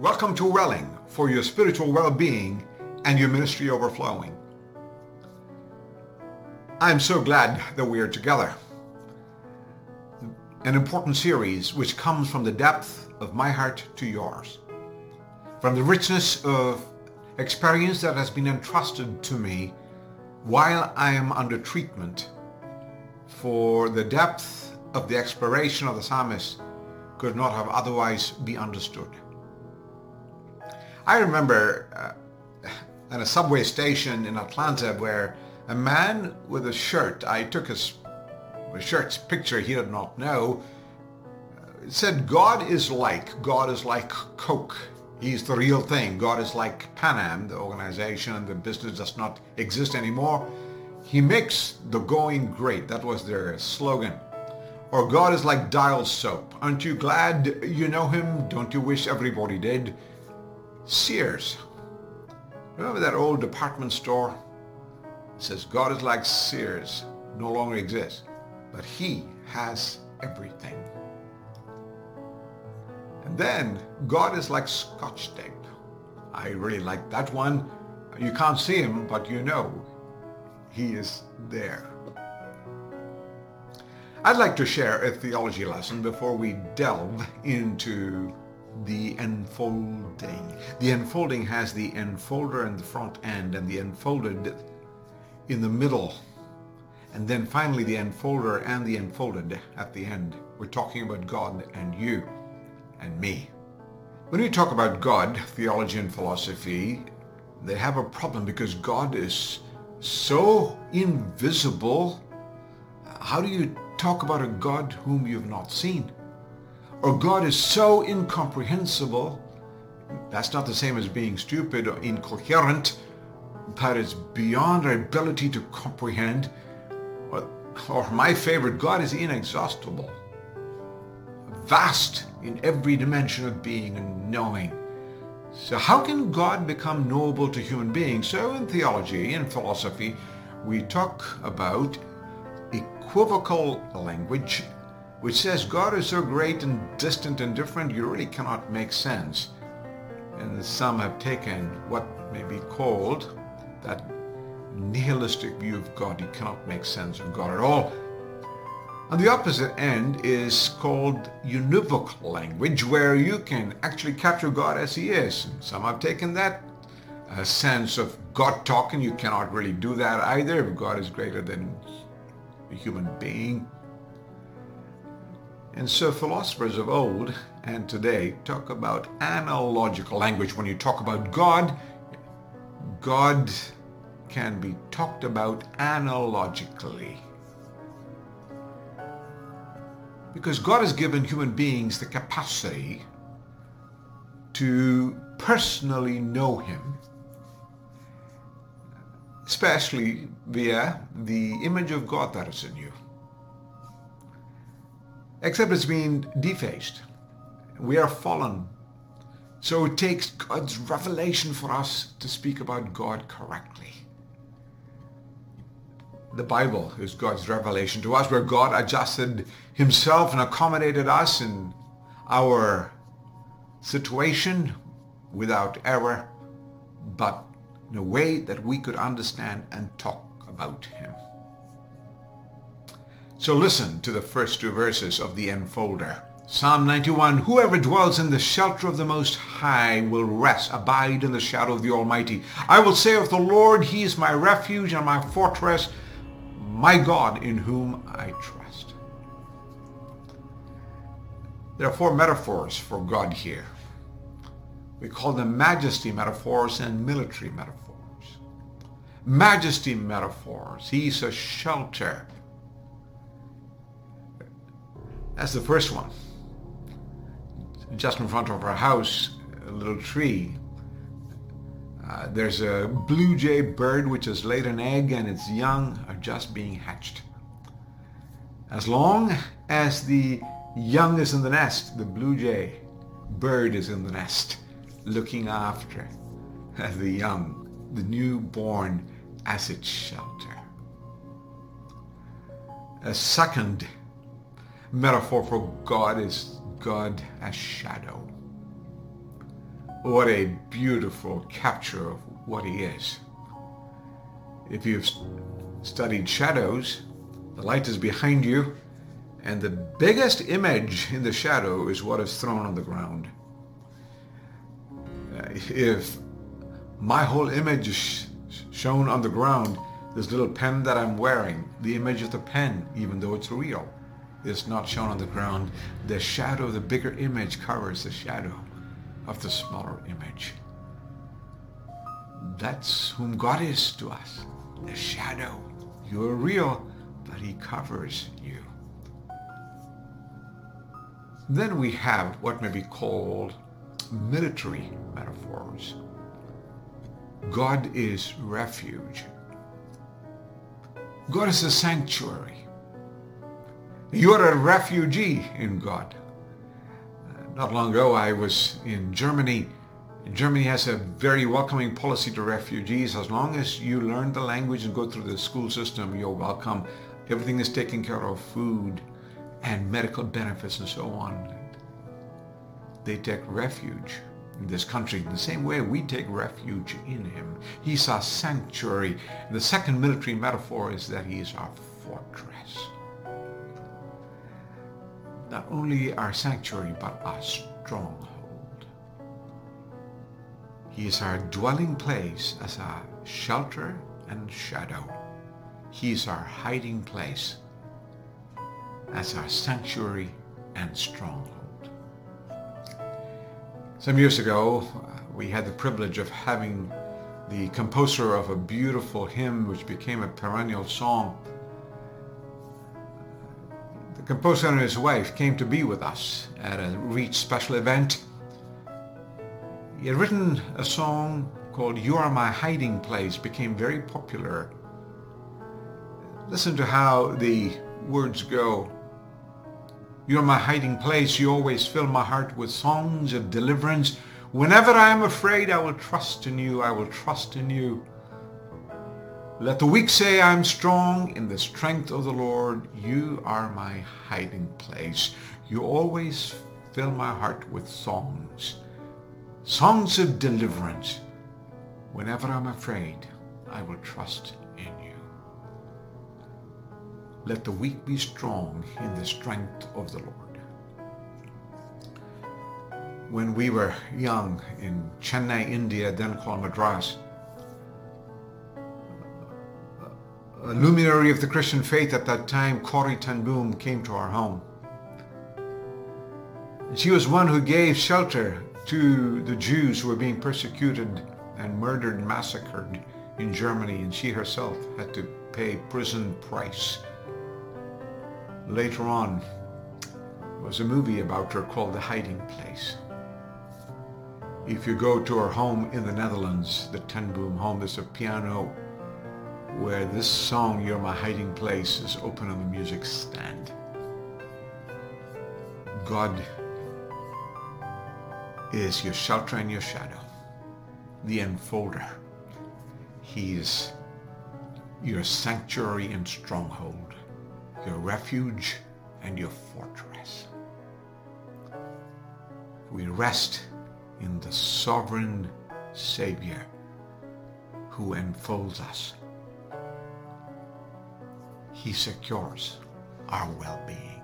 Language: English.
Welcome to Welling for your spiritual well-being and your ministry overflowing. I'm so glad that we are together. An important series which comes from the depth of my heart to yours. From the richness of experience that has been entrusted to me while I am under treatment for the depth of the exploration of the psalmist could not have otherwise be understood. I remember uh, at a subway station in Atlanta where a man with a shirt, I took his, his shirt's picture, he did not know, uh, said, God is like, God is like Coke. He's the real thing. God is like Pan Am, the organization, and the business does not exist anymore. He makes the going great. That was their slogan. Or God is like Dial soap. Aren't you glad you know him? Don't you wish everybody did? Sears. Remember that old department store? It says God is like Sears. No longer exists. But he has everything. And then God is like scotch tape. I really like that one. You can't see him, but you know he is there. I'd like to share a theology lesson before we delve into the enfolding. The enfolding has the enfolder in the front end and the enfolded in the middle. And then finally the enfolder and the enfolded at the end. We're talking about God and you and me. When we talk about God, theology and philosophy, they have a problem because God is so invisible. How do you talk about a God whom you've not seen? Or God is so incomprehensible. That's not the same as being stupid or incoherent. That is beyond our ability to comprehend. Or, or my favorite, God is inexhaustible. Vast in every dimension of being and knowing. So how can God become knowable to human beings? So in theology and philosophy, we talk about equivocal language, which says God is so great and distant and different, you really cannot make sense. And some have taken what may be called that nihilistic view of God. You cannot make sense of God at all. On the opposite end is called univocal language, where you can actually capture God as he is. And some have taken that a sense of God talking. You cannot really do that either if God is greater than a human being. And so philosophers of old and today talk about analogical language. When you talk about God, God can be talked about analogically. Because God has given human beings the capacity to personally know him, especially via the image of God that is in you. Except it's been defaced. We are fallen. So it takes God's revelation for us to speak about God correctly the Bible is God's revelation to us, where God adjusted himself and accommodated us in our situation without error, but in a way that we could understand and talk about him. So listen to the first two verses of the enfolder. Psalm 91, Whoever dwells in the shelter of the Most High will rest, abide in the shadow of the Almighty. I will say of the Lord, He is my refuge and my fortress, my God in whom I trust. There are four metaphors for God here. We call them majesty metaphors and military metaphors. Majesty metaphors. He's a shelter. That's the first one. Just in front of our house, a little tree uh, there's a blue jay bird which has laid an egg and its young are just being hatched. As long as the young is in the nest, the blue jay bird is in the nest looking after the young, the newborn as its shelter. A second metaphor for God is God as shadow. What a beautiful capture of what he is. If you've studied shadows, the light is behind you, and the biggest image in the shadow is what is thrown on the ground. Uh, if my whole image is shown on the ground, this little pen that I'm wearing, the image of the pen, even though it's real, is not shown on the ground. The shadow, of the bigger image covers the shadow of the smaller image. That's whom God is to us, the shadow. You're real, but he covers you. Then we have what may be called military metaphors. God is refuge. God is a sanctuary. You're a refugee in God. Not long ago, I was in Germany. Germany has a very welcoming policy to refugees. As long as you learn the language and go through the school system, you're welcome. Everything is taken care of, food and medical benefits and so on. They take refuge in this country in the same way we take refuge in him. He's our sanctuary. The second military metaphor is that he is our fortress. Not only our sanctuary, but our stronghold. He is our dwelling place as our shelter and shadow. He is our hiding place as our sanctuary and stronghold. Some years ago, we had the privilege of having the composer of a beautiful hymn which became a perennial song. The composer and his wife came to be with us at a Reach special event. He had written a song called You Are My Hiding Place, became very popular. Listen to how the words go. You're my hiding place. You always fill my heart with songs of deliverance. Whenever I am afraid, I will trust in you. I will trust in you. Let the weak say, I'm strong in the strength of the Lord. You are my hiding place. You always fill my heart with songs, songs of deliverance. Whenever I'm afraid, I will trust in you. let the weak be strong in the strength of the Lord. When we were young in Chennai, India, then called Madras, a luminary of the Christian faith at that time, Corrie ten Boom, came to our home. She was one who gave shelter to the Jews who were being persecuted and murdered and massacred in Germany, and she herself had to pay prison price later on was a movie about her called The Hiding Place. If you go to her home in the Netherlands, the Ten Boom home, there's a piano where this song, You're My Hiding Place, is open on the music stand. God is your shelter and your shadow, the enfolder. He is your sanctuary and stronghold your refuge and your fortress. We rest in the sovereign Savior who enfolds us. He secures our well-being.